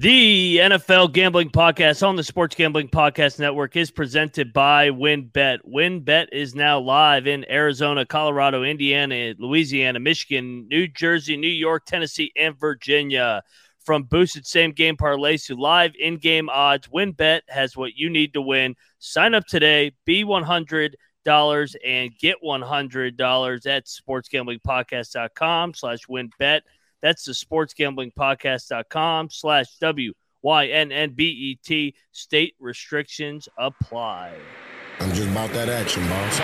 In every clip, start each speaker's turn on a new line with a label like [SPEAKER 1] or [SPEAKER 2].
[SPEAKER 1] The NFL Gambling Podcast on the Sports Gambling Podcast Network is presented by WynnBET. WynnBET is now live in Arizona, Colorado, Indiana, Louisiana, Michigan, New Jersey, New York, Tennessee, and Virginia. From boosted same game parlays to live in game odds, WynnBET has what you need to win. Sign up today, be $100 and get $100 at sportsgamblingpodcast.com slash wynnbet. That's the sportsgamblingpodcast.com slash W-Y-N-N-B-E-T. State restrictions apply.
[SPEAKER 2] I'm just about that action, boss.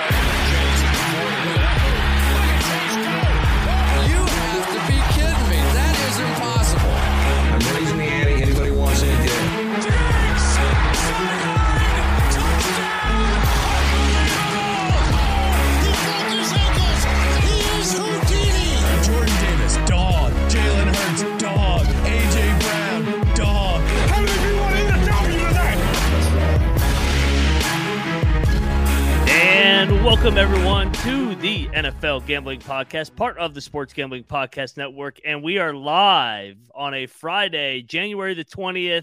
[SPEAKER 1] And welcome everyone to the NFL Gambling Podcast, part of the Sports Gambling Podcast Network. And we are live on a Friday, January the 20th,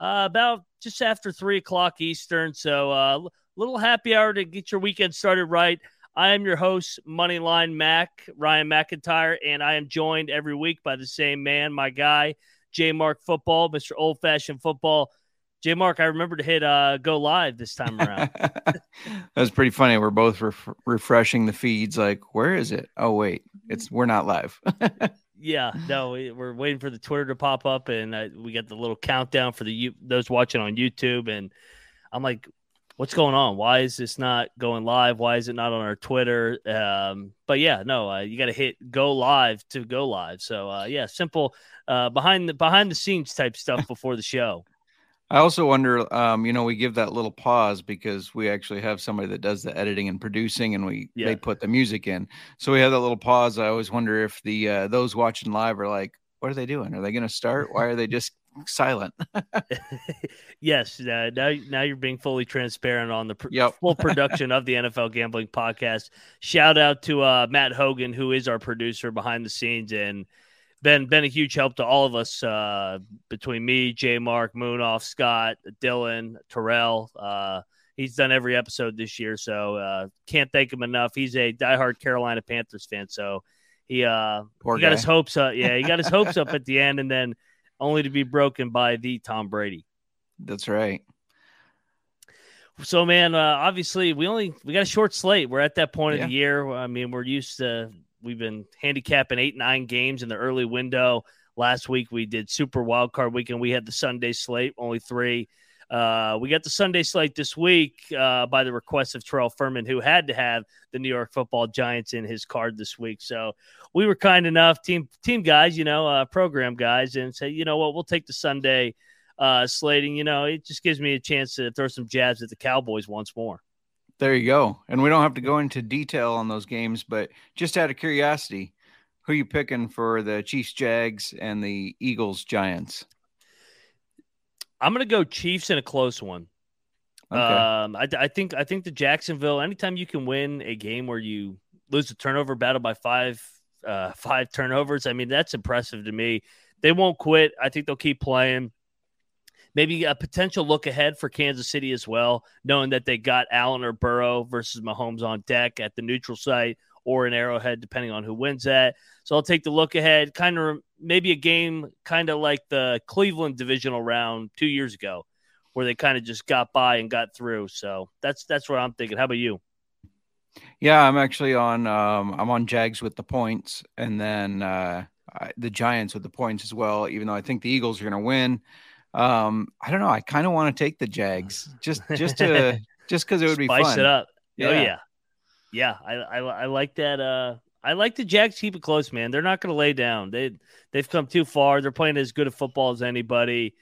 [SPEAKER 1] uh, about just after three o'clock Eastern. So a uh, little happy hour to get your weekend started right. I am your host, Moneyline Mac, Ryan McIntyre, and I am joined every week by the same man, my guy, J Mark Football, Mr. Old Fashioned Football. J Mark, I remember to hit uh, go live this time around.
[SPEAKER 3] that was pretty funny. We're both ref- refreshing the feeds. Like, where is it? Oh, wait, it's we're not live.
[SPEAKER 1] yeah, no, we- we're waiting for the Twitter to pop up, and uh, we got the little countdown for the you- those watching on YouTube. And I'm like, what's going on? Why is this not going live? Why is it not on our Twitter? Um, but yeah, no, uh, you got to hit go live to go live. So uh, yeah, simple uh, behind the behind the scenes type stuff before the show.
[SPEAKER 3] I also wonder, um, you know, we give that little pause because we actually have somebody that does the editing and producing, and we
[SPEAKER 1] Yeah.
[SPEAKER 3] they put the music in. So we have that little pause. I always wonder if the uh, those watching live are like, what are they doing? Are they going to start? Why are they just silent?
[SPEAKER 1] yes, uh, now now you're being fully transparent on the pr-
[SPEAKER 3] Yep.
[SPEAKER 1] full production of the NFL Gambling Podcast. Shout out to uh, Matt Hogan, who is our producer behind the scenes, and been been a huge help to all of us uh, between me, J. Mark, Munaf, Scott, Dylan, Terrell. Uh, he's done every episode this year, so uh, can't thank him enough. He's a diehard Carolina Panthers fan, so he uh,
[SPEAKER 3] Poor
[SPEAKER 1] he got his hopes up. Yeah, he got his hopes up at the end, and then only to be broken by the Tom Brady.
[SPEAKER 3] That's right.
[SPEAKER 1] So, man, uh, obviously, we only we got a short slate. We're at that point
[SPEAKER 3] Yeah.
[SPEAKER 1] of the year. I mean, we're used to we've been handicapping eight nine games in the early window. Last week we did Super Wild Card Weekend. We had the Sunday slate, only three. Uh, we got the Sunday slate this week uh, by the request of Terrell Furman, who had to have the New York Football Giants in his card this week. So we were kind enough, team team guys, you know, uh, program guys, and say, you know what, we'll take the Sunday uh, slating. You know, it just gives me a chance to throw some jabs at the Cowboys once more.
[SPEAKER 3] There you go. And we don't have to go into detail on those games, but just out of curiosity, who you picking for the Chiefs, Jags, and the Eagles, Giants?
[SPEAKER 1] I'm going to go Chiefs in a close one.
[SPEAKER 3] Okay.
[SPEAKER 1] Um, I, I think I think the Jacksonville. Anytime you can win a game where you lose a turnover battle by five uh, five turnovers, I mean that's impressive to me. They won't quit. I think they'll keep playing. Maybe a potential look ahead for Kansas City as well, knowing that they got Allen or Burrow versus Mahomes on deck at the neutral site or an Arrowhead, depending on who wins that. So I'll take the look ahead. Kind of maybe a game kind of like the Cleveland divisional round two years ago, where they kind of just got by and got through. So that's that's what I'm thinking. How about you?
[SPEAKER 3] Yeah, I'm actually on. Um, I'm on Jags with the points, and then uh, the Giants with the points as well. Even though I think the Eagles are going to win, um, I don't know. I kind of want to take the Jags just just to just because it would be
[SPEAKER 1] Spice
[SPEAKER 3] fun.
[SPEAKER 1] it up. Oh
[SPEAKER 3] Yeah.
[SPEAKER 1] yeah, yeah. I, I I like that. Uh, I like the Jags keep it close, man. They're not going to lay down. They they've come too far. They're playing as good a football as anybody.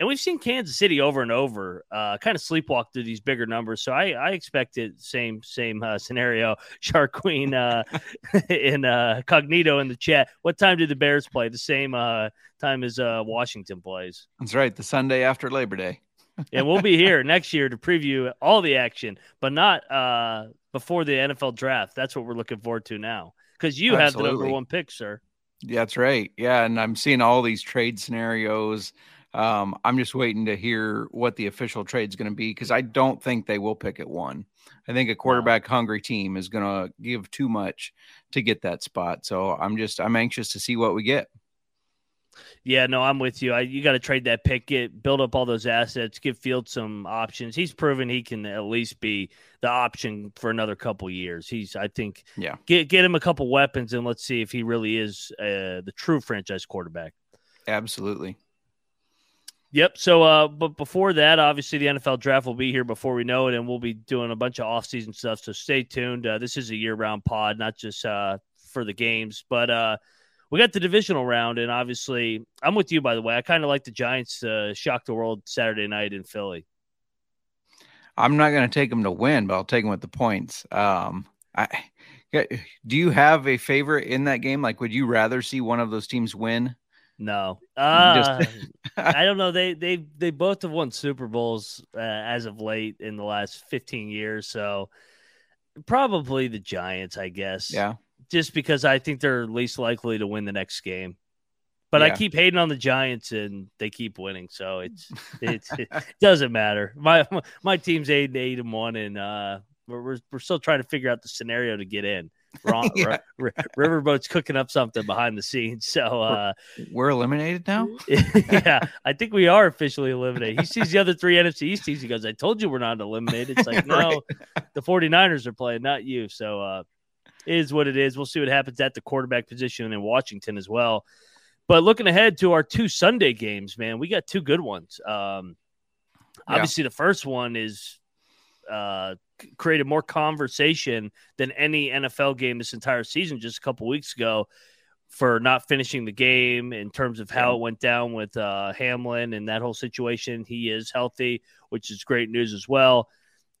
[SPEAKER 1] And we've seen Kansas City over and over, uh, kind of sleepwalk through these bigger numbers. So I, I expected same same uh, scenario. Shark Queen uh, in uh, Cognito in the chat. What time did the Bears play? The same uh, time as uh, Washington plays.
[SPEAKER 3] That's right. The Sunday after Labor Day.
[SPEAKER 1] and we'll be here next year to preview all the action, but not uh, before the NFL draft. That's what we're looking forward to now because you have the number one pick, sir.
[SPEAKER 3] That's right. Yeah, and I'm seeing all these trade scenarios. Um, I'm just waiting to hear what the official trade is going to be because I don't think they will pick at one. I think a quarterback hungry team is going to give too much to get that spot. So I'm just I'm anxious to see what we get.
[SPEAKER 1] Yeah, no, I'm with you. I, you got to trade that pick, get build up all those assets, give Field some options. He's proven he can at least be the option for another couple years. He's, I think,
[SPEAKER 3] Yeah.
[SPEAKER 1] get get him a couple weapons and let's see if he really is uh, the true franchise quarterback.
[SPEAKER 3] Absolutely.
[SPEAKER 1] Yep. So, uh, but before that, obviously the NFL draft will be here before we know it, and we'll be doing a bunch of off-season stuff. So stay tuned. Uh, this is a year-round pod, not just uh, for the games, but uh, we got the divisional round, and obviously, I'm with you. By the way, I kind of like the Giants uh, shock the world Saturday night in Philly.
[SPEAKER 3] I'm not going to take them to win, but I'll take them with the points. Um, I do you have a favorite in that game? Like, would you rather see one of those teams win?
[SPEAKER 1] No, uh,
[SPEAKER 3] Just-
[SPEAKER 1] I don't know. They they they both have won Super Bowls uh, as of late in the last 15 years, so probably the Giants, I guess.
[SPEAKER 3] Yeah.
[SPEAKER 1] just because I think they're least likely to win the next game. But I keep hating on the Giants and they keep winning, so it's it's it doesn't matter. My my team's eight and eight and one, and uh, we're we're still trying to figure out the scenario to get in. Ron,
[SPEAKER 3] Yeah.
[SPEAKER 1] R- R- Riverboat's cooking up something behind the scenes, so uh,
[SPEAKER 3] We're eliminated now.
[SPEAKER 1] yeah, I think we are officially eliminated. He sees the other three NFC East teams. He goes, I told you we're not eliminated. It's like, no, the 49ers are playing, not you. So uh it is what it is. We'll see what happens at the quarterback position in Washington as well. But looking ahead to our two Sunday games, man, we got two good ones. Um
[SPEAKER 3] Yeah.
[SPEAKER 1] obviously the first one is uh created more conversation than any NFL game this entire season just a couple weeks ago for not finishing the game in terms of how it went down with uh, Hamlin and that whole situation. He is healthy, which is great news as well.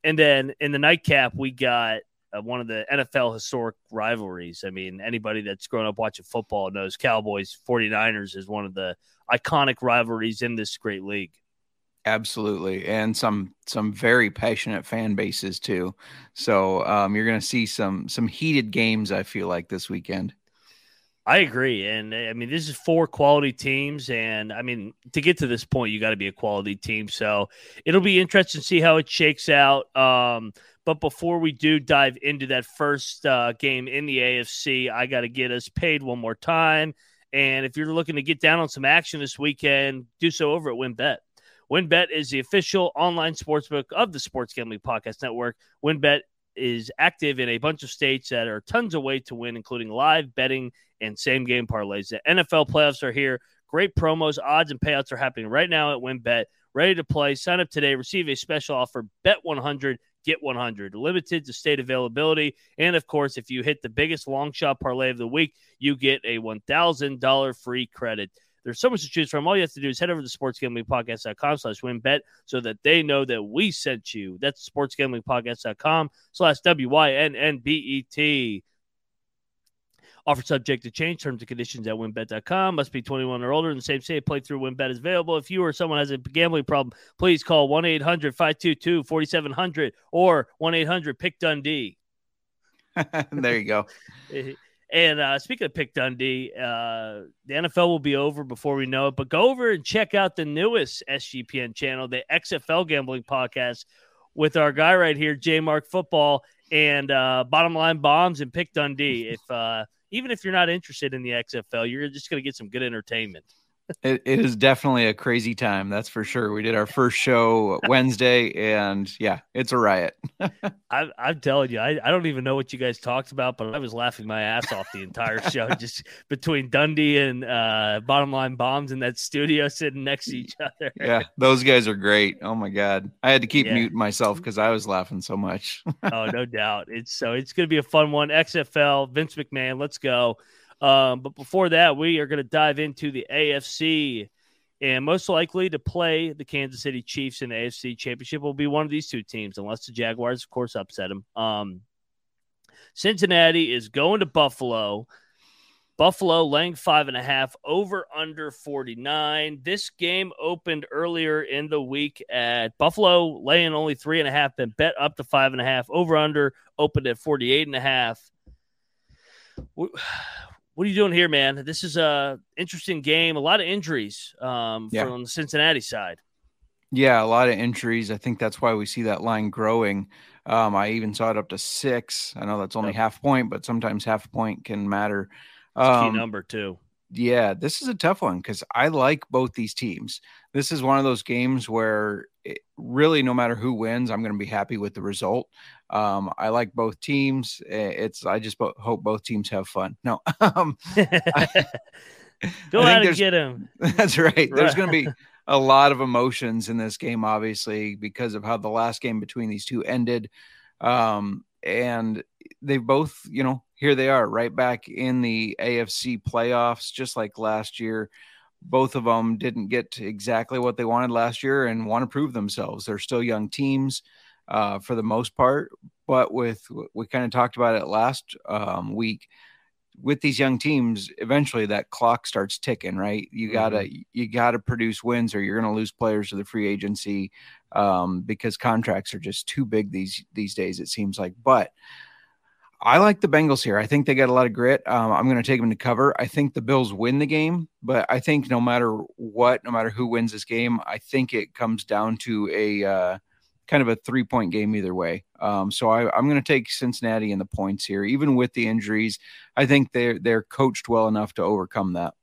[SPEAKER 1] And then in the nightcap, we got uh, one of the NFL historic rivalries. I mean, anybody that's grown up watching football knows Cowboys 49ers is one of the iconic rivalries in this great league.
[SPEAKER 3] Absolutely, and some some very passionate fan bases too. So um, you're going to see some some heated games. I feel like this weekend.
[SPEAKER 1] I agree. And I mean, this is four quality teams. And I mean, to get to this point, you got to be a quality team. So it'll be interesting to see how it shakes out. Um, but before we do dive into that first uh, game in the AFC, I got to get us paid one more time. And if you're looking to get down on some action this weekend, do so over at WynnBET. WynnBET is the official online sportsbook of the Sports Gambling Podcast Network. WynnBET is active in a bunch of states that are tons of ways to win, including live betting and same game parlays. The NFL playoffs are here. Great promos, odds, and payouts are happening right now at WynnBET. Ready to play? Sign up today. Receive a special offer. Bet 100, get 100. Limited to state availability. And of course, if you hit the biggest long shot parlay of the week, you get a $1,000 free credit. There's so much to choose from. All you have to do is head over to sportsgamblingpodcast.com slash wynnbet so that they know that we sent you. That's sportsgamblingpodcast.com slash W-Y-N-N-B-E-T. Offer subject to change. Terms and conditions at wynnbet.com. Must be 21 or older in the same state. Play through WynnBET is available. If you or someone has a gambling problem, please call 1 800 522 4700 or 1 800 Pick Dundee.
[SPEAKER 3] there you go.
[SPEAKER 1] And uh, speaking of Pick Dundee, uh, the NFL will be over before we know it. But go over and check out the newest SGPN channel, the XFL Gambling Podcast, with our guy right here, J Mark Football, and uh, Bottom Line Bombs and Pick Dundee. If uh, even if you're not interested in the XFL, you're just going to get some good entertainment.
[SPEAKER 3] It, it is definitely a crazy time. That's for sure. We did our first show Wednesday, and yeah, it's a riot.
[SPEAKER 1] I, I'm telling you, I, I don't even know what you guys talked about, but I was laughing my ass off the entire show, just between Dundee and uh, Bottom Line Bombs in that studio sitting next to each other.
[SPEAKER 3] yeah, those guys are great. Oh my god, I had to keep
[SPEAKER 1] Yeah.
[SPEAKER 3] muting myself because I was laughing so much.
[SPEAKER 1] oh, no doubt. It's so it's going to be a fun one. XFL, Vince McMahon, let's go. Um, but before that, we are going to dive into the AFC, and most likely to play the Kansas City Chiefs in the AFC Championship will be one of these two teams, unless the Jaguars, of course, upset them. Um, Cincinnati is going to Buffalo. Buffalo laying five and a half over under 49. This game opened earlier in the week at Buffalo laying only three and a half, then bet up to five and a half. Over under opened at 48 and a half. What are you doing here, man? This is a interesting game. A lot of injuries um,
[SPEAKER 3] Yeah.
[SPEAKER 1] from the Cincinnati side.
[SPEAKER 3] Yeah, a lot of injuries. I think that's why we see that line growing. Um, I even saw it up to six. I know that's only
[SPEAKER 1] Yep.
[SPEAKER 3] half point, but sometimes half point can matter.
[SPEAKER 1] A key
[SPEAKER 3] Um,
[SPEAKER 1] number two.
[SPEAKER 3] yeah, this is a tough one because I like both these teams. This is one of those games where it, really, no matter who wins, I'm going to be happy with the result. Um, I like both teams. It's I just bo- hope both teams have fun. No, um,
[SPEAKER 1] Go
[SPEAKER 3] I
[SPEAKER 1] out and get him.
[SPEAKER 3] that's right. There's going to be a lot of emotions in this game, obviously, because of how the last game between these two ended. Um, and they both, you know, here they are right back in the AFC playoffs, just like last year. Both of them didn't get exactly what they wanted last year and want to prove themselves. They're still young teams uh, for the most part, but with we kind of talked about it last um, week with these young teams, eventually that clock starts ticking, right? You gotta you gotta produce wins, or you're gonna lose players to the free agency um, because contracts are just too big these these days. It seems like, but. I like the Bengals here. I think they got a lot of grit. Um, I'm going to take them to cover. I think the Bills win the game, but I think no matter what, no matter who wins this game, I think it comes down to a uh, kind of a three point game either way. Um, so I, I'm going to take Cincinnati in the points here, even with the injuries. I think they're they're coached well enough to overcome that.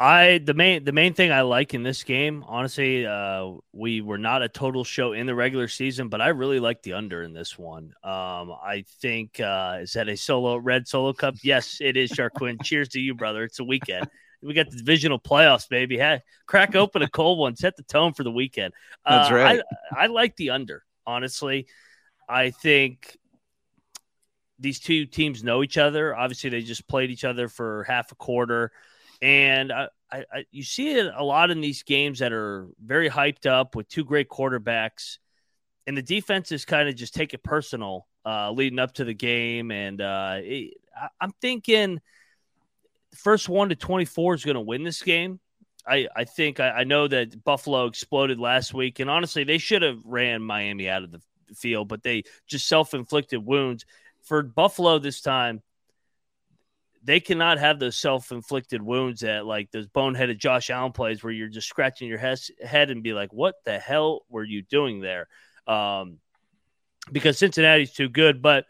[SPEAKER 1] I the main the main thing I like in this game, honestly, uh, we were not a total show in the regular season, but I really like the under in this one. Um, I think uh, is that a solo red solo cup? Yes, it is. Sharquin, cheers to you, brother. It's a weekend. We got the divisional playoffs, baby. Hey, crack open a cold one, set the tone for the weekend.
[SPEAKER 3] That's
[SPEAKER 1] Uh,
[SPEAKER 3] right.
[SPEAKER 1] I, I like the under. Honestly, I think these two teams know each other. Obviously, they just played each other for half a quarter, and I, I, I you see it a lot in these games that are very hyped up with two great quarterbacks, and the defenses kind of just take it personal uh, leading up to the game. And uh, it, I'm thinking first one to 24 is going to win this game. I, I think I, I know that Buffalo exploded last week, and honestly, they should have ran Miami out of the field, but they just self inflicted wounds. For Buffalo this time, they cannot have those self inflicted wounds that like those boneheaded Josh Allen plays where you're just scratching your head and be like, what the hell were you doing there? Um, because Cincinnati's too good, but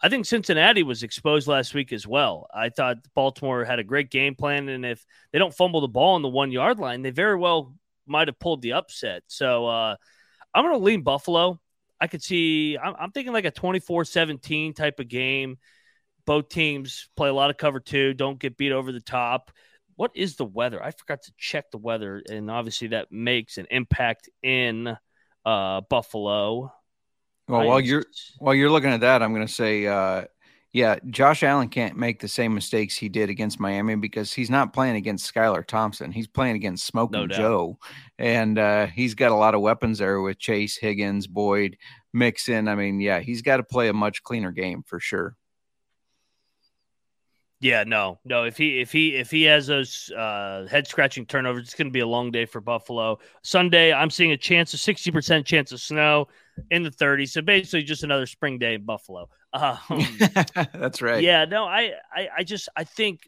[SPEAKER 1] I think Cincinnati was exposed last week as well. I thought Baltimore had a great game plan, and if they don't fumble the ball on the one yard line, they very well might have pulled the upset. So uh, I'm going to lean Buffalo. I could see, I'm, I'm thinking like a 24 17 type of game. Both teams play a lot of cover two, don't get beat over the top. What is the weather? I forgot to check the weather, and obviously that makes an impact in uh, Buffalo.
[SPEAKER 3] Well, while you're while you're looking at that, I'm going to say, uh, yeah, Josh Allen can't make the same mistakes he did against Miami because he's not playing against Skylar Thompson. He's playing against Smoking
[SPEAKER 1] No.
[SPEAKER 3] Joe, and uh, he's got a lot of weapons there with Chase, Higgins, Boyd, Mixon. I mean, yeah, he's got to play a much cleaner game for sure.
[SPEAKER 1] Yeah, no, no. If he if he if he has those uh, head scratching turnovers, it's going to be a long day for Buffalo. Sunday, I'm seeing a chance of sixty percent chance of snow in the 30s. So basically, just another spring day in Buffalo. Um,
[SPEAKER 3] That's right.
[SPEAKER 1] yeah, no, I, I I just I think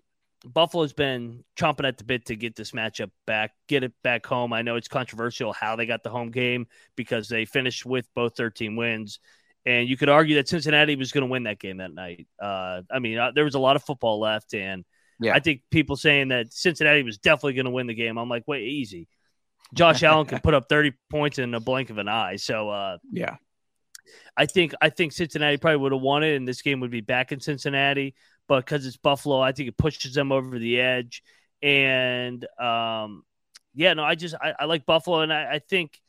[SPEAKER 1] Buffalo's been chomping at the bit to get this matchup back, get it back home. I know it's controversial how they got the home game because they finished with both 13 wins. And you could argue that Cincinnati was going to win that game that night. Uh, I mean, uh, there was a lot of football left, and
[SPEAKER 3] Yeah.
[SPEAKER 1] I think people saying that Cincinnati was definitely going to win the game. I'm like, wait, easy. Josh Allen can put up 30 points in a blink of an eye. So uh,
[SPEAKER 3] Yeah.
[SPEAKER 1] I think I think Cincinnati probably would have won it, and this game would be back in Cincinnati. But because it's Buffalo, I think it pushes them over the edge. And um, yeah, no, I just I, I like Buffalo, and I, I think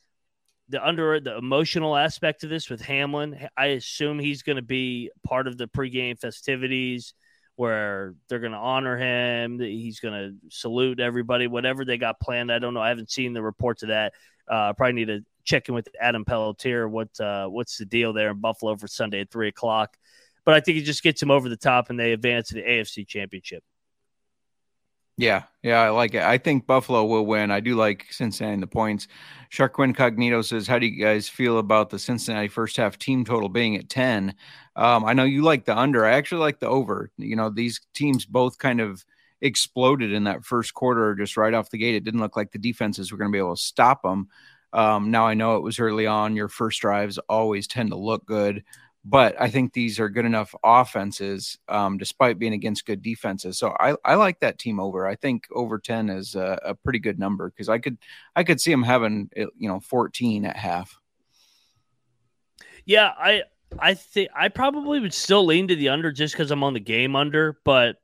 [SPEAKER 1] the under the emotional aspect of this with Hamlin, I assume he's going to be part of the pregame festivities where they're going to honor him. He's going to salute everybody, whatever they got planned. I don't know. I haven't seen the reports of that. Uh, probably need to check in with Adam Pelletier. What uh, what's the deal there in Buffalo for Sunday at three o'clock? But I think it just gets him over the top, and they advance to the AFC Championship.
[SPEAKER 3] Yeah, yeah, I like it. I think Buffalo will win. I do like Cincinnati in the points. Shark Incognito says, "How do you guys feel about the Cincinnati first half team total being at ten? Um, I know you like the under. I actually like the over. You know, these teams both kind of exploded in that first quarter, just right off the gate. It didn't look like the defenses were going to be able to stop them. Um, now I know it was early on. Your first drives always tend to look good, but I think these are good enough offenses, um, despite being against good defenses. So I, I like that team over. I think over ten is a, a pretty good number because I could I could see them having you know fourteen at half.
[SPEAKER 1] Yeah, I I think I probably would still lean to the under just because I'm on the game under, but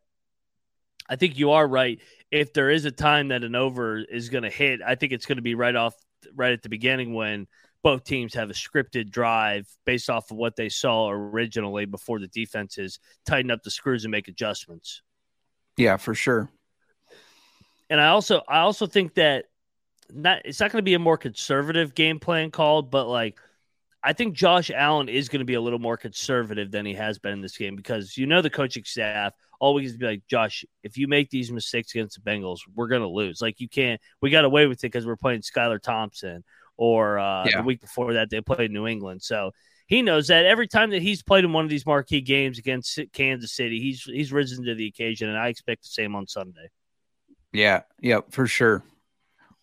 [SPEAKER 1] I think you are right. If there is a time that an over is going to hit, I think it's going to be right off right at the beginning when both teams have a scripted drive based off of what they saw originally before the defenses tighten up the screws and make adjustments.
[SPEAKER 3] Yeah, for sure.
[SPEAKER 1] And I also I also think that not it's not going to be a more conservative game plan called, but like I think Josh Allen is going to be a little more conservative than he has been in this game because you know the coaching staff always be like, Josh, if you make these mistakes against the Bengals, we're going to lose. Like you can't. We got away with it because we're playing Skylar Thompson, or uh, yeah. the week before that they played New England. So he knows that every time that he's played in one of these marquee games against Kansas City, he's he's risen to the occasion, and I expect the same on Sunday.
[SPEAKER 3] Yeah, yeah, for sure.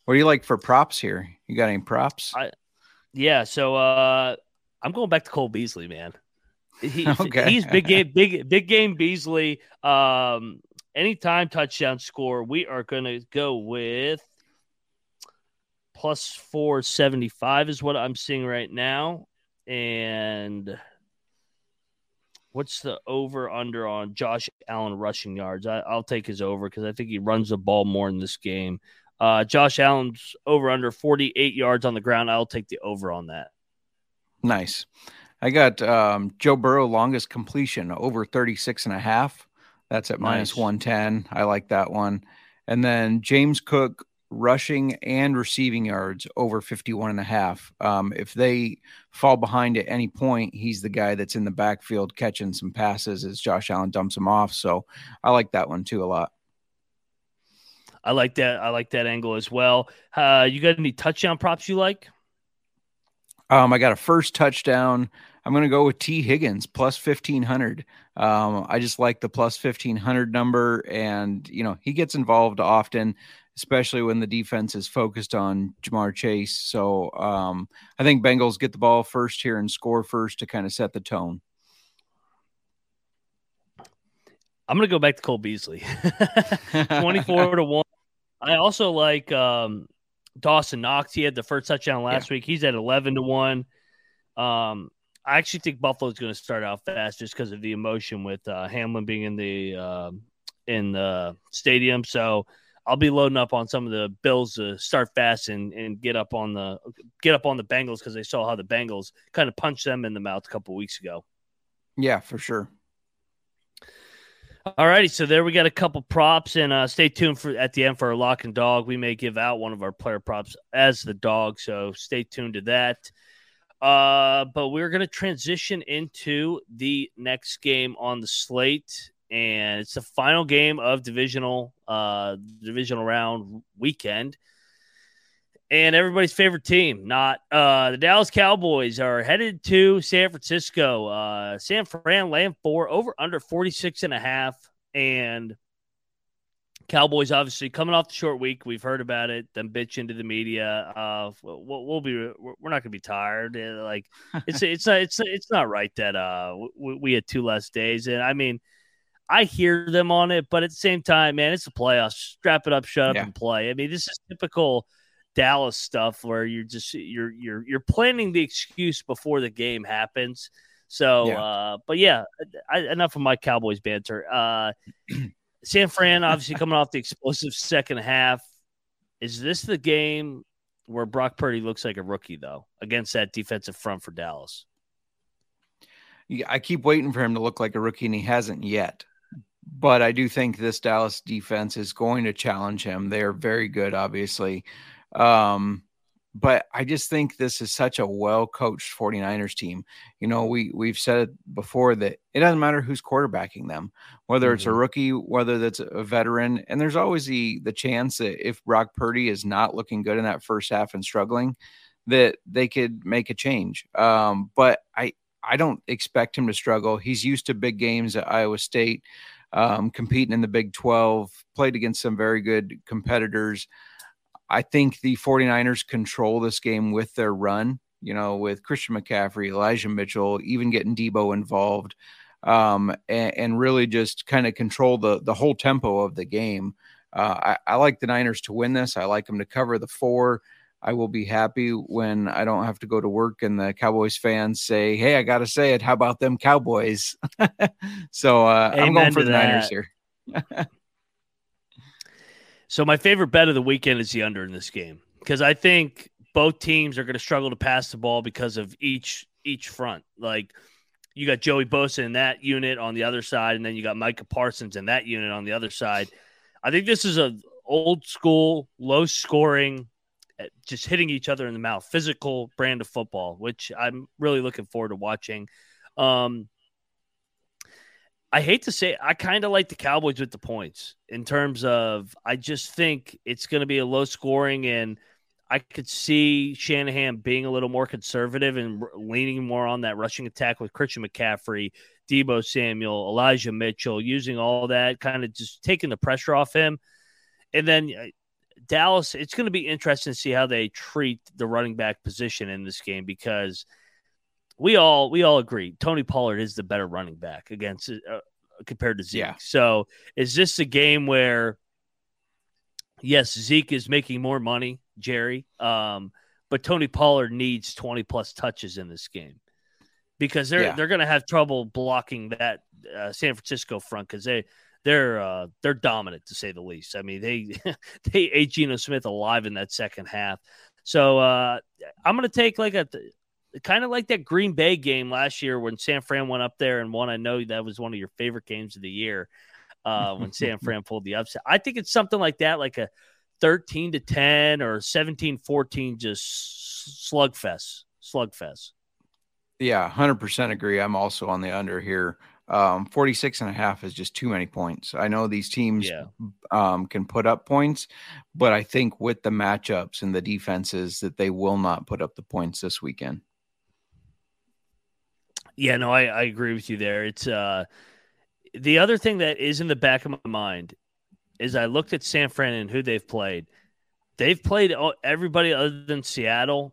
[SPEAKER 3] What do you like for props here? You got any props?
[SPEAKER 1] I, yeah, so uh, I'm going back to Cole Beasley, man. He, okay. He's big game, big big game Beasley. Um, anytime touchdown score, we are going to go with plus 475 is what I'm seeing right now. And what's the over under on Josh Allen rushing yards? I, will take his over because I think he runs the ball more in this game. Uh, Josh Allen's over under 48 yards on the ground. I'll take the over on that.
[SPEAKER 3] Nice. I got um, Joe Burrow longest completion over 36 and a half. That's at nice. minus 110. I like that one. And then James Cook rushing and receiving yards over 51 and a half. Um, if they fall behind at any point, he's the guy that's in the backfield catching some passes as Josh Allen dumps him off. So I like that one too a lot.
[SPEAKER 1] I like that. I like that angle as well. Uh, you got any touchdown props you like?
[SPEAKER 3] Um, I got a first touchdown. I'm going to go with T. Higgins plus 1500. Um, I just like the plus 1500 number, and you know he gets involved often, especially when the defense is focused on Ja'Marr Chase. So um, I think Bengals get the ball first here and score first to kind of set the tone.
[SPEAKER 1] I'm going to go back to Cole Beasley, 24 to one. I also like um, Dawson Knox. He had the first touchdown last yeah. week. He's at 11 to one. Um, I actually think Buffalo's going to start out fast just because of the emotion with uh, Hamlin being in the uh, in the stadium. So I'll be loading up on some of the Bills to start fast and, and get up on the get up on the Bengals because they saw how the Bengals kind of punched them in the mouth a couple weeks ago.
[SPEAKER 3] Yeah, for sure.
[SPEAKER 1] All righty, so there we got a couple props, and uh, stay tuned for at the end for our lock and dog. We may give out one of our player props as the dog, so stay tuned to that. Uh, but we're going to transition into the next game on the slate, and it's the final game of divisional uh divisional round weekend. And everybody's favorite team, not uh the Dallas Cowboys, are headed to San Francisco. Uh San Fran land for over under 46 and a half. And Cowboys obviously coming off the short week. We've heard about it. Them bitch into the media. Uh, we'll, we'll be we're not gonna be tired. Like it's it's not it's it's not right that uh we, we, had two less days. And I mean, I hear them on it, but at the same time, man, it's the playoffs. Strap it up, shut up, yeah. and play. I mean, this is typical Dallas stuff where you're just you're you're you're planning the excuse before the game happens. So, yeah. uh, but yeah, I, enough of my Cowboys banter. Uh, San Fran obviously coming off the explosive second half. Is this the game where Brock Purdy looks like a rookie though against that defensive front for Dallas?
[SPEAKER 3] Yeah, I keep waiting for him to look like a rookie, and he hasn't yet. But I do think this Dallas defense is going to challenge him. They are very good, obviously. Um, but I just think this is such a well coached 49ers team. You know, we we've said it before that it doesn't matter who's quarterbacking them, whether mm-hmm. it's a mm-hmm. rookie, whether that's a veteran, and there's always the the chance that if Brock Purdy is not looking good in that first half and struggling, that they could make a change. Um, but I I don't expect him to struggle. He's used to big games at Iowa State, um, competing in the Big 12, played against some very good competitors. I think the 49ers control this game with their run, you know, with Christian McCaffrey, Elijah Mitchell, even getting Deebo involved, um, and, and, really just kind of control the, the whole tempo of the game. Uh, I, I, like the Niners to win this. I like them to cover the four. I will be happy when I don't have to go to work and the Cowboys fans say, Hey, I got to say it. How about them Cowboys? so uh, I'm going for the that. Niners here.
[SPEAKER 1] so, my favorite bet of the weekend is the under in this game because I think both teams are going to struggle to pass the ball because of each each front. Like, you got Joey Bosa in that unit on the other side, and then you got Micah Parsons in that unit on the other side. I think this is a old school, low scoring just hitting each other in the mouth, physical brand of football, which I'm really looking forward to watching. Um, I hate to say, I kind of like the Cowboys with the points in terms of I just think it's going to be a low scoring, and I could see Shanahan being a little more conservative and leaning more on that rushing attack with Christian McCaffrey, Deebo Samuel, Elijah Mitchell, using all that, kind of just taking the pressure off him. And then Dallas, it's going to be interesting to see how they treat the running back position in this game because we all we all agree Tony Pollard is the better running back against uh, compared to Zeke. Yeah. So is this a game where yes, Zeke is making more money, Jerry, um, but Tony Pollard needs 20 plus touches in this game because they're yeah. they're going to have trouble blocking that uh, San Francisco front because they they're uh, they're dominant to say the least. I mean, they they ate Geno Smith alive in that second half. So uh, I'm going to take like a kind of like that Green Bay game last year when San Fran went up there and won. I know that was one of your favorite games of the year uh, when San Fran pulled the upset. I think it's something like that, like a 13 to 10 or 17 14, just slugfest, slugfest.
[SPEAKER 3] Yeah, 100% agree. I'm also on the under here um 46 and a half is just too many points. I know these teams yeah. um can put up points but i think with the matchups and the defenses that they will not put up the points this weekend.
[SPEAKER 1] Yeah no i, I agree with you there. It's uh the other thing that is in the back of my mind is i looked at san fran and who they've played. They've played everybody other than seattle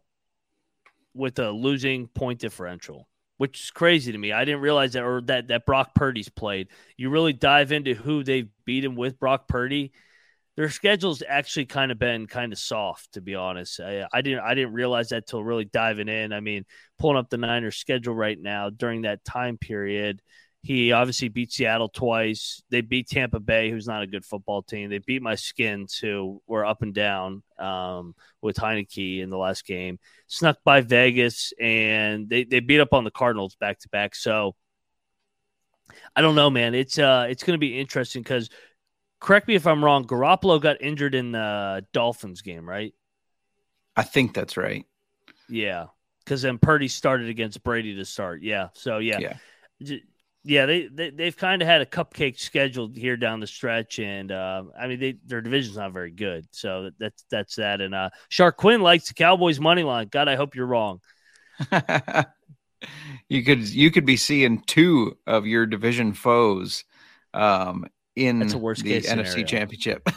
[SPEAKER 1] with a losing point differential which is crazy to me. I didn't realize that, or that that Brock Purdy's played. You really dive into who they've beaten with Brock Purdy. Their schedule's actually kind of been kind of soft, to be honest. I, I didn't I didn't realize that till really diving in. I mean, pulling up the Niners schedule right now during that time period, he obviously beat Seattle twice. They beat Tampa Bay, who's not a good football team. They beat my Skins, who were up and down um, with Heinicke in the last game. Snuck by Vegas, and they, they beat up on the Cardinals back to back. So I don't know, man. It's uh, it's going to be interesting because correct me if I'm wrong. Garoppolo got injured in the Dolphins game, right?
[SPEAKER 3] I think that's right.
[SPEAKER 1] Yeah, because then Purdy started against Brady to start. Yeah, so yeah. yeah yeah, they, they they've kind of had a cupcake scheduled here down the stretch, and uh, I mean they, their division's not very good, so that's that's that. And uh, Shark Quinn likes the Cowboys money line. God, I hope you're wrong.
[SPEAKER 3] you could you could be seeing two of your division foes um, in that's a worst the case NFC scenario. Championship.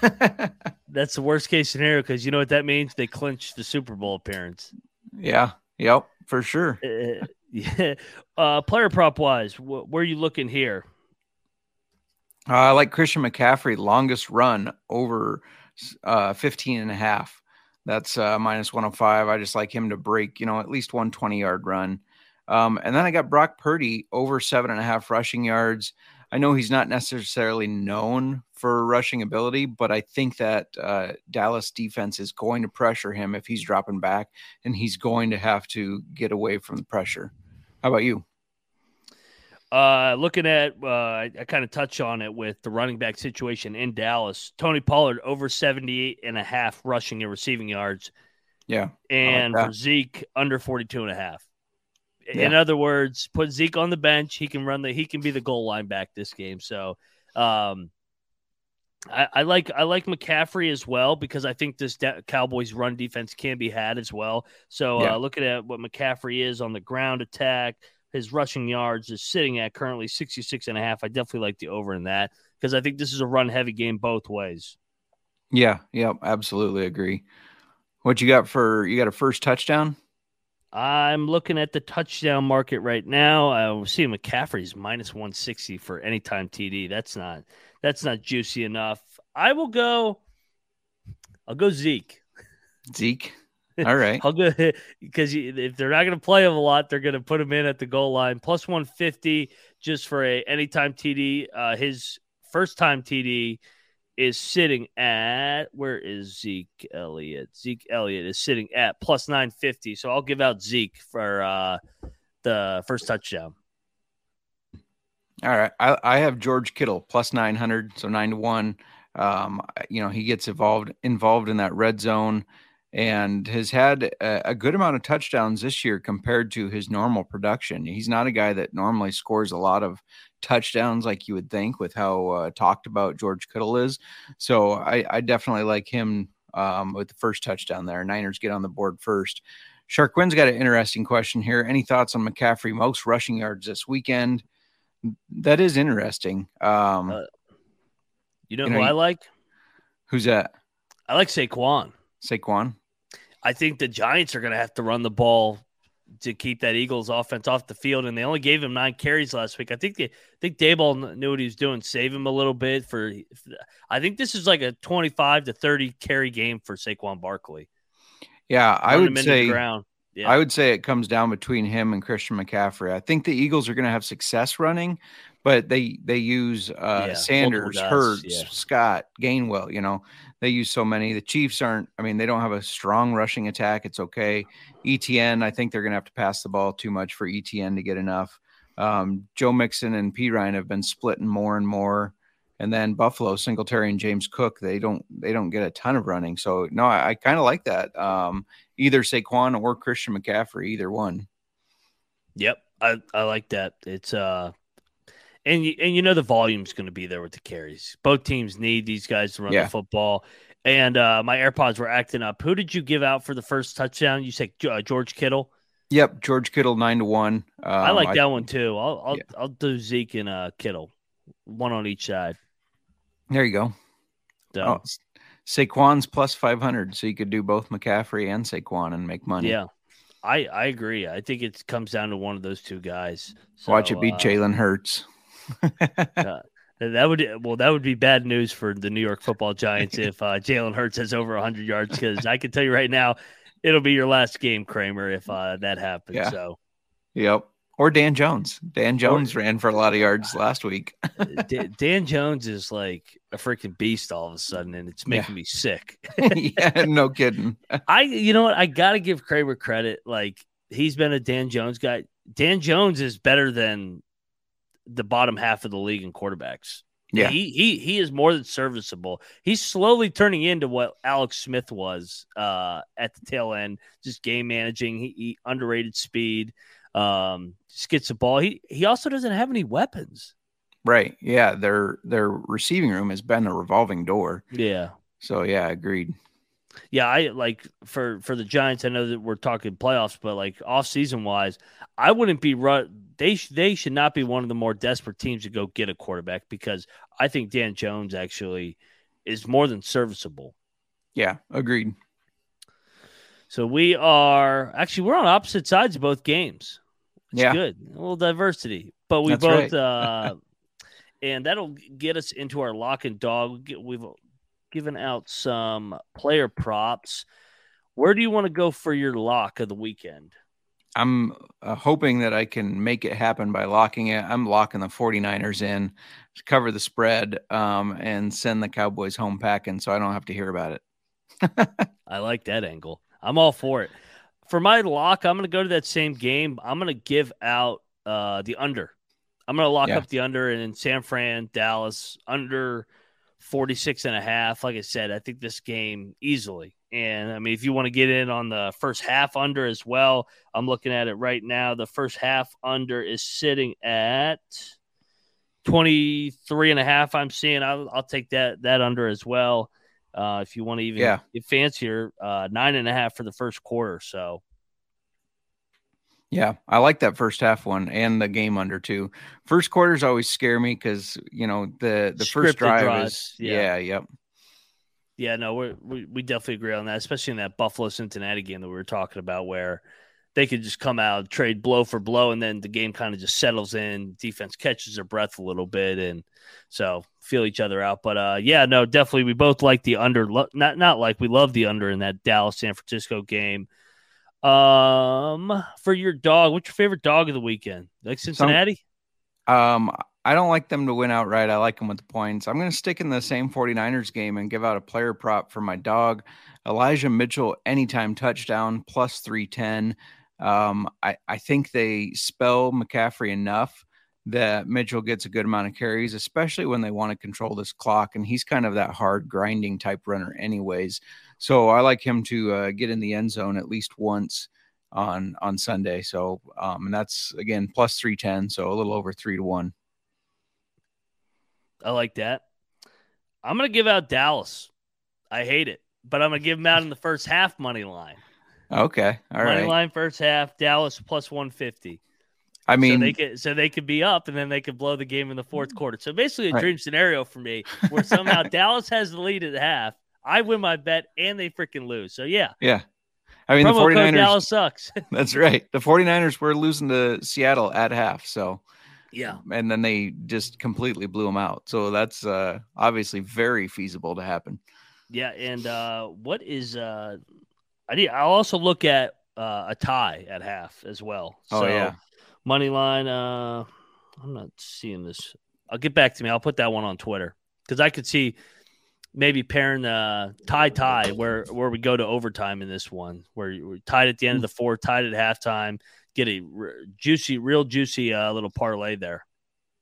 [SPEAKER 1] that's the worst case scenario because you know what that means? They clinch the Super Bowl appearance.
[SPEAKER 3] Yeah. Yep. For sure.
[SPEAKER 1] Yeah. Uh, player prop wise, wh- where are you looking here?
[SPEAKER 3] Uh, I like Christian McCaffrey, longest run over uh, 15 and a half. That's uh, minus 105. I just like him to break, you know, at least one 20 yard run. Um, and then I got Brock Purdy over seven and a half rushing yards. I know he's not necessarily known for rushing ability, but I think that uh, Dallas defense is going to pressure him if he's dropping back, and he's going to have to get away from the pressure. How about you?
[SPEAKER 1] Uh, looking at, uh, I, I kind of touch on it with the running back situation in Dallas. Tony Pollard over 78 and a half rushing and receiving yards.
[SPEAKER 3] Yeah.
[SPEAKER 1] and
[SPEAKER 3] that.
[SPEAKER 1] for Zeke under 42 and a half.
[SPEAKER 3] Yeah.
[SPEAKER 1] In other words, put Zeke on the bench. He can run the he can be the goal line back this game. So um I, I like I like McCaffrey as well because I think this de- Cowboys run defense can be had as well. So
[SPEAKER 3] Yeah.
[SPEAKER 1] uh, looking at what McCaffrey is on the ground attack, his rushing yards is sitting at currently 66 and a half. I definitely like the over in that because I think this is a run heavy game both ways.
[SPEAKER 3] Yeah. Yep. Absolutely agree. What you got for you got a first touchdown?
[SPEAKER 1] I'm looking at the touchdown market right now. I see McCaffrey's minus 160 for anytime TD. That's not that's not juicy enough. I will go. I'll go Zeke.
[SPEAKER 3] Zeke. All right.
[SPEAKER 1] I'll go because if they're not going to play him a lot, they're going to put him in at the goal line plus 150 just for a anytime TD. Uh, his first time TD is sitting at where is Zeke Elliott? Zeke Elliott is sitting at plus 950. So I'll give out Zeke for uh, the first touchdown.
[SPEAKER 3] All right. I, I have George Kittle plus 900, so 9 to 1. Um, you know, he gets involved involved in that red zone and has had a, a good amount of touchdowns this year compared to his normal production. He's not a guy that normally scores a lot of touchdowns like you would think with how uh, talked about George Kittle is. So I, I definitely like him um, with the first touchdown there. Niners get on the board first. Shark Quinn's got an interesting question here. Any thoughts on McCaffrey most rushing yards this weekend? That is interesting. Um,
[SPEAKER 1] Uh, You know
[SPEAKER 3] You
[SPEAKER 1] who
[SPEAKER 3] know,
[SPEAKER 1] I like?
[SPEAKER 3] who's that?
[SPEAKER 1] I like Saquon.
[SPEAKER 3] Saquon.
[SPEAKER 1] I think the Giants are going to have to run the ball to keep that Eagles offense off the field, and they only gave him nine carries last week. I think they, I think Daboll kn- knew what he was doing, save him a little bit for. I think this is like a twenty-five to thirty carry game for Saquon Barkley.
[SPEAKER 3] Yeah, I would
[SPEAKER 1] him into the
[SPEAKER 3] say
[SPEAKER 1] ground. Yeah.
[SPEAKER 3] I would say it comes down between him and Christian McCaffrey. I think the Eagles are going to have success running, but they they use uh,
[SPEAKER 1] Yeah,
[SPEAKER 3] Sanders, Hurts,
[SPEAKER 1] yeah.
[SPEAKER 3] Scott, Gainwell. You know, they use so many. The Chiefs aren't. I mean, they don't have a strong rushing attack. It's okay. ETN, I think they're going to have to pass the ball too much for ETN to get enough. Um, Joe Mixon and Perine have been splitting more and more. And then Buffalo, Singletary, and James Cook, they don't they don't get a ton of running. So no, I, I kind of like that. Um, either Saquon or Christian McCaffrey, either one.
[SPEAKER 1] Yep, I, I like that. It's uh, and you, and you know the volume's going to be there with the carries. Both teams need these guys to run
[SPEAKER 3] Yeah.
[SPEAKER 1] the football. And uh, my AirPods were acting up. Who did you give out for the first touchdown? You said uh, George Kittle.
[SPEAKER 3] Yep, George Kittle nine to one. Um,
[SPEAKER 1] I like that one too. I'll I'll,
[SPEAKER 3] yeah.
[SPEAKER 1] I'll do Zeke and uh, Kittle, one on each side.
[SPEAKER 3] There you go. Oh, Saquon's plus five hundred, so you could do both McCaffrey and Saquon and make money.
[SPEAKER 1] yeah, I I agree. I think it comes down to one of those two guys. So,
[SPEAKER 3] Watch it be
[SPEAKER 1] uh,
[SPEAKER 3] Jalen Hurts.
[SPEAKER 1] That would well, that would be bad news for the New York Football Giants if uh, Jalen Hurts has over 100 yards. Because I can tell you right now, it'll be your last game, Kramer, if uh, that happens.
[SPEAKER 3] Yeah.
[SPEAKER 1] So
[SPEAKER 3] Yep. Or Dan Jones. Dan Jones ran for a lot of yards last week.
[SPEAKER 1] D- Dan Jones is like a freaking beast all of a sudden, and it's making me sick.
[SPEAKER 3] yeah, no kidding.
[SPEAKER 1] I, you know what? I got to give Kramer credit. Like he's been a Dan Jones guy. Dan Jones is better than the bottom half of the league in quarterbacks.
[SPEAKER 3] Yeah.
[SPEAKER 1] he he he is more than serviceable. He's slowly turning into what Alex Smith was uh, at the tail end, just game managing. He, he underrated speed. Um, just gets the ball. He he also doesn't have any weapons.
[SPEAKER 3] Right. Yeah. Their their receiving room has been a revolving door.
[SPEAKER 1] Yeah.
[SPEAKER 3] So yeah, agreed.
[SPEAKER 1] Yeah, I like for for the Giants. I know that we're talking playoffs, but like off season wise, I wouldn't be run. They sh- they should not be one of the more desperate teams to go get a quarterback because I think Dan Jones actually is more than serviceable.
[SPEAKER 3] Yeah, agreed.
[SPEAKER 1] So we are actually we're on opposite sides of both games. It's
[SPEAKER 3] Yeah.
[SPEAKER 1] good, a little diversity, but we
[SPEAKER 3] That's
[SPEAKER 1] both
[SPEAKER 3] right.
[SPEAKER 1] uh, and that'll get us into our lock and dog. We've given out some player props. Where do you want to go for your lock of the weekend?
[SPEAKER 3] I'm uh, hoping that I can make it happen by locking it. I'm locking the 49ers in to cover the spread um, and send the Cowboys home packing so I don't have to hear about it.
[SPEAKER 1] I like that angle. I'm all for it. For my lock, I'm going to go to that same game. I'm going to give out uh, the under. I'm going to lock
[SPEAKER 3] Yeah.
[SPEAKER 1] up the under and in San Fran, Dallas, under 46 and a half. Like I said, I think this game easily And I mean, if you want to get in on the first half under as well, I'm looking at it right now. The first half under is sitting at 23 and a half. I'm seeing. I'll, I'll take that that under as well. Uh, if you want to even
[SPEAKER 3] Yeah.
[SPEAKER 1] get fancier, uh, nine and a half for the first quarter. So
[SPEAKER 3] Yeah, I like that first half one and the game under too. First quarters always scare me because you know the the first drive
[SPEAKER 1] drives,
[SPEAKER 3] is
[SPEAKER 1] yeah.
[SPEAKER 3] yeah, yep,
[SPEAKER 1] Yeah, no, we're, we we definitely agree on that, especially in that Buffalo Cincinnati game that we were talking about, where they could just come out, trade blow for blow, and then the game kind of just settles in. Defense catches their breath a little bit, and so feel each other out. But uh, yeah, no, definitely, we both like the under. Not not like we love the under in that Dallas San Francisco game. Um, for your dog, what's your favorite dog of the weekend? Like Cincinnati?
[SPEAKER 3] Um, I don't like them to win outright. I like them with the points. I'm going to stick in the same 49ers game and give out a player prop for my dog, Elijah Mitchell, anytime touchdown plus 310. Um, I, I think they spell McCaffrey enough that Mitchell gets a good amount of carries, especially when they want to control this clock. And he's kind of that hard grinding type runner, anyways. So I like him to uh, get in the end zone at least once on on Sunday. So um, and that's again plus three ten, so a little over three to one.
[SPEAKER 1] I like that. I'm gonna give out Dallas. I hate it, but I'm gonna give them out in the first half money line.
[SPEAKER 3] Okay, all right.
[SPEAKER 1] money line first half, Dallas plus 150.
[SPEAKER 3] I
[SPEAKER 1] so
[SPEAKER 3] mean,
[SPEAKER 1] they could so they could be up and then they could blow the game in the fourth quarter. So basically a
[SPEAKER 3] Right.
[SPEAKER 1] dream scenario for me where somehow Dallas has the lead at half. I win my bet and they freaking lose. So yeah,
[SPEAKER 3] yeah. I mean, the
[SPEAKER 1] promo code
[SPEAKER 3] 49ers.
[SPEAKER 1] Dallas sucks.
[SPEAKER 3] That's right. The 49ers were losing to Seattle at half. So,
[SPEAKER 1] yeah.
[SPEAKER 3] and then they just completely blew them out. So that's uh, obviously very feasible to happen.
[SPEAKER 1] Yeah, and uh what is uh I need I'll also look at uh a tie at half as well.
[SPEAKER 3] Oh,
[SPEAKER 1] so
[SPEAKER 3] yeah.
[SPEAKER 1] money line, uh I'm not seeing this. I'll get back to me. I'll put that one on Twitter. Because I could see maybe pairing the tie tie where where we go to overtime in this one, where we're tied at the end of the fourth, tied at halftime, get a juicy, real juicy uh, little parlay there.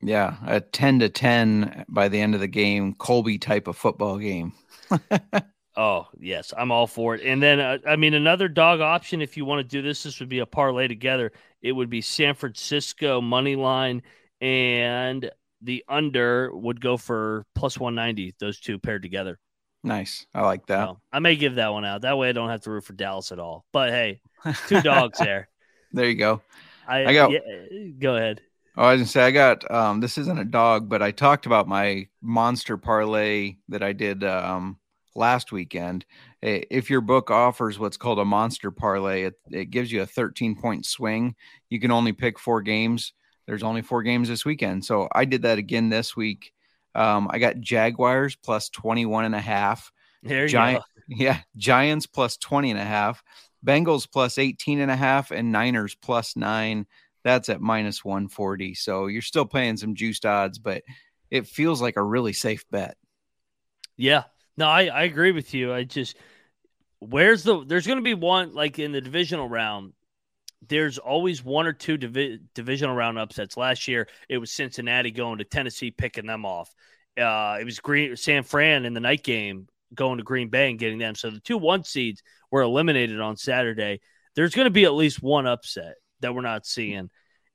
[SPEAKER 3] Yeah. A 10 to 10 by the end of the game, Colby type of football game.
[SPEAKER 1] Oh yes, I'm all for it. And then uh, I mean another dog option if you want to do this, this would be a parlay together. It would be San Francisco money line and the under would go for plus 190. Those two paired together.
[SPEAKER 3] Nice. I like that.
[SPEAKER 1] So I may give that one out. That way I don't have to root for Dallas at all. But hey, two dogs there.
[SPEAKER 3] There you go.
[SPEAKER 1] I,
[SPEAKER 3] I got-
[SPEAKER 1] yeah, go ahead.
[SPEAKER 3] Oh, I was gonna say I got um this isn't a dog, but I talked about my monster parlay that I did um last weekend. If your book offers what's called a monster parlay, it, it gives you a 13 point swing. You can only pick four games. There's only four games this weekend. So I did that again this week. Um, I got Jaguars plus 21 and a half.
[SPEAKER 1] There you
[SPEAKER 3] Giant,
[SPEAKER 1] go.
[SPEAKER 3] yeah, Giants plus 20 and a half, Bengals plus 18 and a half, and Niners plus nine. That's at minus 140. So you're still paying some juiced odds, but it feels like a really safe bet.
[SPEAKER 1] Yeah. No, I, I agree with you. I just where's the there's going to be one like in the divisional round. There's always one or two divi- divisional round upsets. Last year it was Cincinnati going to Tennessee picking them off. Uh, it was Green San Fran in the night game going to Green Bay and getting them. So the two one seeds were eliminated on Saturday. There's going to be at least one upset that we're not seeing.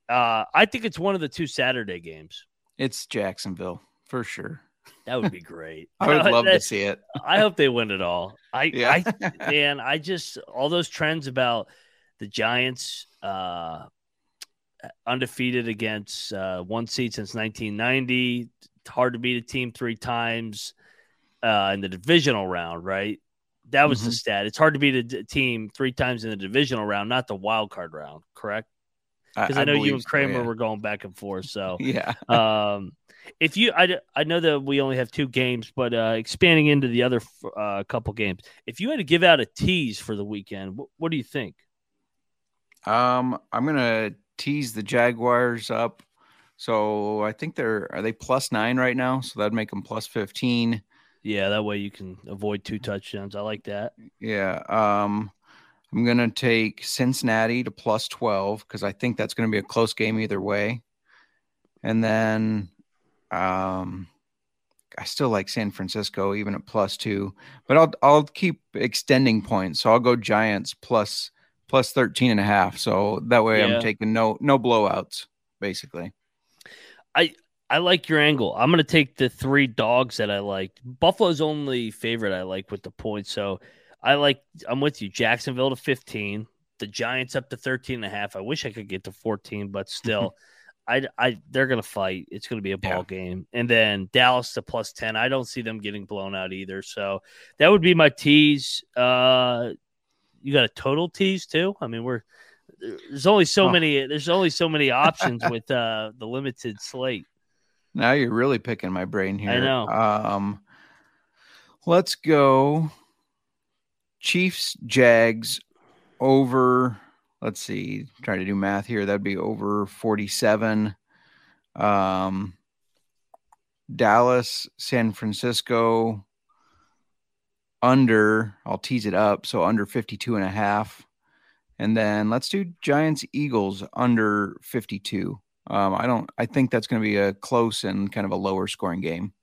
[SPEAKER 1] Uh, I think it's one of the two Saturday games.
[SPEAKER 3] It's Jacksonville for sure.
[SPEAKER 1] That would be great.
[SPEAKER 3] I would love to see it.
[SPEAKER 1] I hope they win it all. I,
[SPEAKER 3] Yeah.
[SPEAKER 1] I, man, I just all those trends about the Giants, uh, undefeated against uh, one seed since 1990. Hard to beat a team three times uh, in the divisional round, right? That was the
[SPEAKER 3] Mhm.
[SPEAKER 1] stat. It's hard to beat a d- team three times in the divisional round, not the wild card round, correct? Because I, know you and
[SPEAKER 3] so,
[SPEAKER 1] Kramer
[SPEAKER 3] yeah.
[SPEAKER 1] were going back and forth. So
[SPEAKER 3] Yeah.
[SPEAKER 1] um, if you, I, I know that we only have two games, but uh, expanding into the other uh, couple games, if you had to give out a tease for the weekend, what, what do you think?
[SPEAKER 3] Um, I'm gonna tease the Jaguars up. So I think they're are they plus nine right now? So that'd make them plus fifteen.
[SPEAKER 1] Yeah, that way you can avoid two touchdowns. I like that.
[SPEAKER 3] Yeah. Um, I'm gonna take Cincinnati to plus twelve because I think that's gonna be a close game either way. And then, um, I still like San Francisco even at plus two, but I'll I'll keep extending points. So I'll go Giants plus plus 13 and a half. So that way
[SPEAKER 1] Yeah.
[SPEAKER 3] I'm taking no no blowouts basically.
[SPEAKER 1] I I like your angle. I'm to take the three dogs that I liked. Buffalo's only favorite I like with the points. So I like, I'm with you. Jacksonville to 15, the Giants up to 13 and a half. I wish I could get to 14, but still, I, I, they're going to fight. It's going to be a ball
[SPEAKER 3] Yeah.
[SPEAKER 1] game. And then Dallas to plus 10. I don't see them getting blown out either. So that would be my tease. Uh, you got a total tease too? I mean, we're, there's only so
[SPEAKER 3] Oh.
[SPEAKER 1] many, there's only so many options with uh, the limited slate.
[SPEAKER 3] Now you're really picking my brain here.
[SPEAKER 1] I know.
[SPEAKER 3] Um, let's go Chiefs, Jags over. Let's see, trying to do math here. That'd be over 47. Um, Dallas, San Francisco under. I'll tease it up. So under 52 and a half. And then let's do Giants, Eagles under 52. Um, I don't. I think that's going to be a close and kind of a lower scoring game.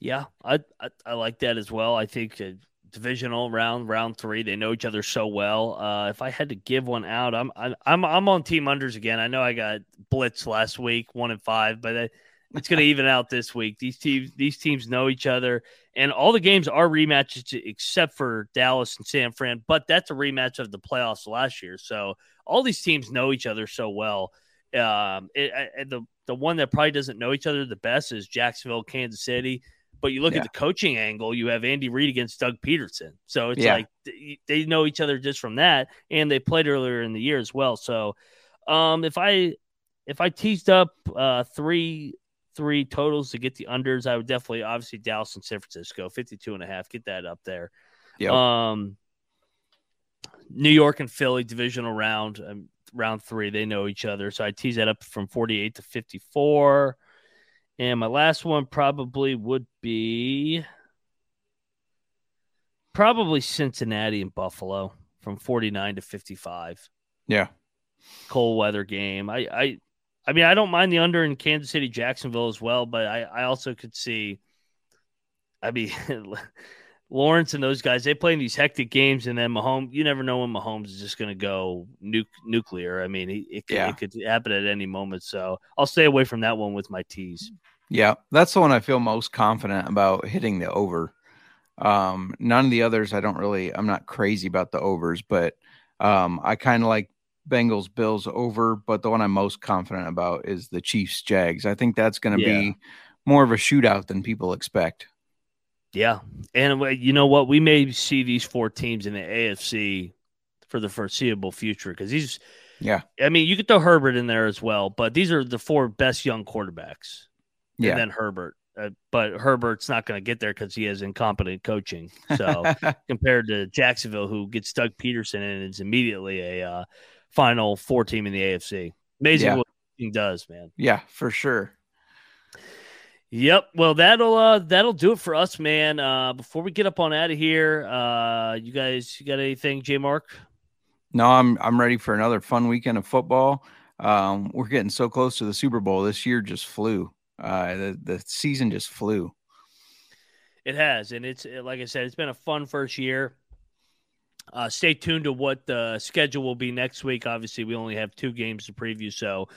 [SPEAKER 1] Yeah, I, I I like that as well. I think uh, divisional round, round three, they know each other so well. Uh, if I had to give one out, I'm I'm I'm on team unders again. I know I got blitz last week, one and five, but I, it's going to even out this week. These teams these teams know each other, and all the games are rematches except for Dallas and San Fran. But that's a rematch of the playoffs last year, so all these teams know each other so well. Um, it, I- the the one that probably doesn't know each other the best is Jacksonville, Kansas City. But you look
[SPEAKER 3] Yeah.
[SPEAKER 1] at the coaching angle, you have Andy Reid against Doug Pederson. So it's
[SPEAKER 3] Yeah.
[SPEAKER 1] like they know each other just from that, and they played earlier in the year as well. So um, if I if I teased up uh, three three totals to get the unders, I would definitely obviously Dallas and San Francisco 52 and a half, get that up there.
[SPEAKER 3] Yep.
[SPEAKER 1] Um, New York and Philly divisional round, um, round three, they know each other. So I tease that up from 48 to 54. And my last one probably would be probably Cincinnati and Buffalo from 49 to 55.
[SPEAKER 3] yeah.
[SPEAKER 1] Cold weather game. I, I, I mean, I don't mind the under in Kansas City, Jacksonville as well, but I, I also could see, I mean, Lawrence and those guys, they play in these hectic games, and then Mahomes, you never know when Mahomes is just going to go nu- nuclear. I mean, it, it, could-
[SPEAKER 3] Yeah.
[SPEAKER 1] it could happen at any moment. So I'll stay away from that one with my tees.
[SPEAKER 3] Yeah, that's the one I feel most confident about hitting the over. Um, none of the others I don't really I'm not crazy about the overs, but um, I kind of like Bengals Bills over, but the one I'm most confident about is the Chiefs Jags. I think that's going to
[SPEAKER 1] Yeah.
[SPEAKER 3] be more of a shootout than people expect.
[SPEAKER 1] Yeah. And uh, you know what? We may see these four teams in the AFC for the foreseeable future because these,
[SPEAKER 3] Yeah.
[SPEAKER 1] I mean, you could throw Herbert in there as well, but these are the four best young quarterbacks.
[SPEAKER 3] Yeah.
[SPEAKER 1] And then Herbert. Uh, but Herbert's not going to get there because he has incompetent coaching. So compared to Jacksonville, who gets Doug Pederson and it's immediately a uh, final four team in the AFC. Amazing
[SPEAKER 3] Yeah.
[SPEAKER 1] what he does, man.
[SPEAKER 3] yeah, for sure.
[SPEAKER 1] Yep. Well, that'll uh that'll do it for us, man. Uh before we get up on out of here, uh you guys you got anything, J Mark?
[SPEAKER 3] No, I'm I'm ready for another fun weekend of football. Um, we're getting so close to the Super Bowl. This year just flew. Uh, the the season just flew.
[SPEAKER 1] It has, and it's uh, like I said, it's been a fun first year. Uh, stay tuned to what the schedule will be next week. Obviously, we only have two games to preview, so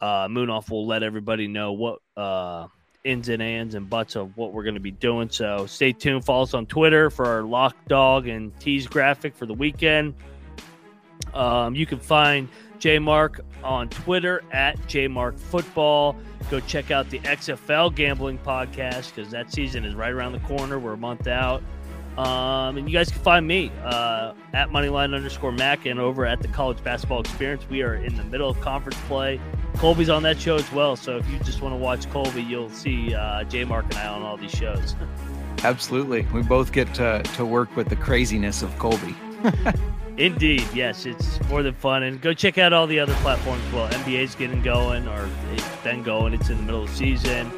[SPEAKER 1] uh, Munaf will let everybody know what uh, ins and ands and buts of what we're going to be doing. So stay tuned. Follow us on Twitter for our lock dog and tease graphic for the weekend. Um, you can find J Mark on Twitter at JMark Football. Go check out the XFL gambling podcast because that season is right around the corner. We're a month out. Um, and you guys can find me uh, at moneyline underscore Mac and over at the college basketball experience. We are in the middle of conference play. Colby's on that show as well. So if you just want to watch Colby, you'll see uh, J Mark and I on all these shows.
[SPEAKER 3] Absolutely, we both get to to work with the craziness of Colby.
[SPEAKER 1] Indeed, yes, it's more than fun. And go check out all the other platforms. Well, NBA's getting going, or it's been going. It's in the middle of the season.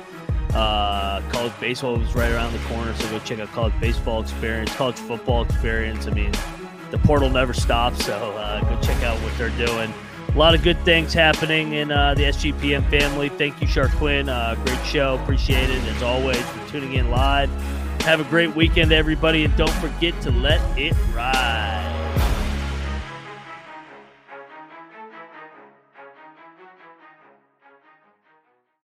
[SPEAKER 1] Uh, college baseball was right around the corner, so go check out college baseball experience, college football experience. I mean, the portal never stops, so uh, go check out what they're doing. A lot of good things happening in uh, the SGPN family. Thank you, Sharquin. Uh, great show. Appreciate it as always for tuning in live. Have a great weekend, everybody, and don't forget to let it ride.